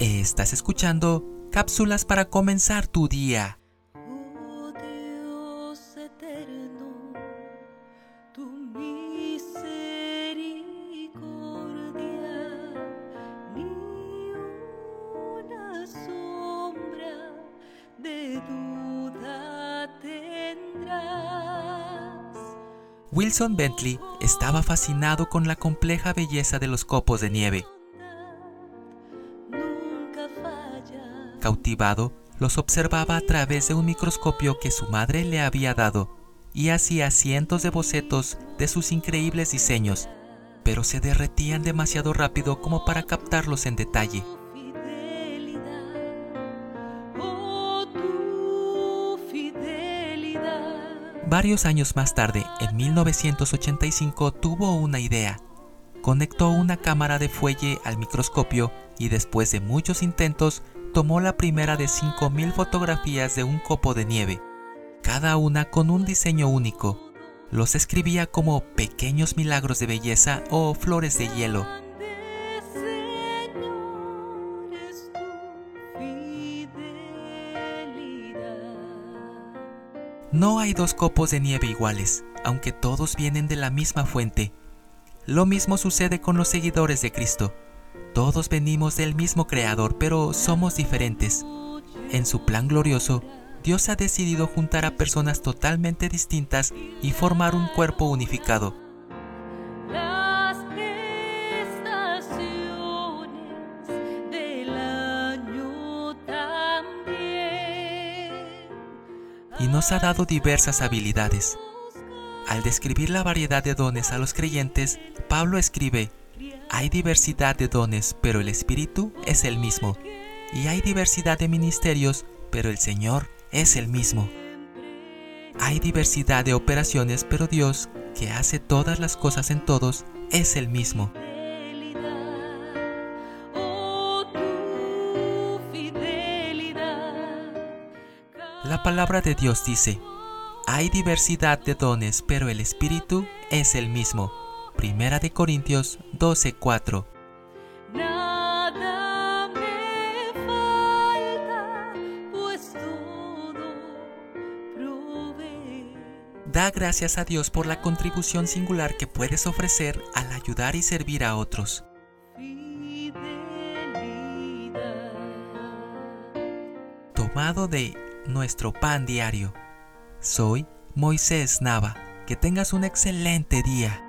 Estás escuchando cápsulas para comenzar tu día. Oh Dios eterno, tu misericordia ni una sombra de duda tendrás. Wilson Bentley estaba fascinado con la compleja belleza de los copos de nieve. Cautivado, los observaba a través de un microscopio que su madre le había dado y hacía cientos de bocetos de sus increíbles diseños, pero se derretían demasiado rápido como para captarlos en detalle. Varios años más tarde, en 1985, tuvo una idea. Conectó una cámara de fuelle al microscopio y después de muchos intentos, tomó la primera de 5.000 fotografías de un copo de nieve, cada una con un diseño único. Los escribía como pequeños milagros de belleza o flores de hielo. No hay dos copos de nieve iguales, aunque todos vienen de la misma fuente. Lo mismo sucede con los seguidores de Cristo. Todos venimos del mismo Creador, pero somos diferentes. En su plan glorioso, Dios ha decidido juntar a personas totalmente distintas y formar un cuerpo unificado. Y nos ha dado diversas habilidades. Al describir la variedad de dones a los creyentes, Pablo escribe, hay diversidad de dones, pero el Espíritu es el mismo. Y hay diversidad de ministerios, pero el Señor es el mismo. Hay diversidad de operaciones, pero Dios, que hace todas las cosas en todos, es el mismo. La palabra de Dios dice, hay diversidad de dones, pero el Espíritu es el mismo. Primera de Corintios 12:4. Nada me falta, pues todo. Da gracias a Dios por la contribución singular que puedes ofrecer al ayudar y servir a otros. Tomado de nuestro pan diario. Soy Moisés Nava. Que tengas un excelente día.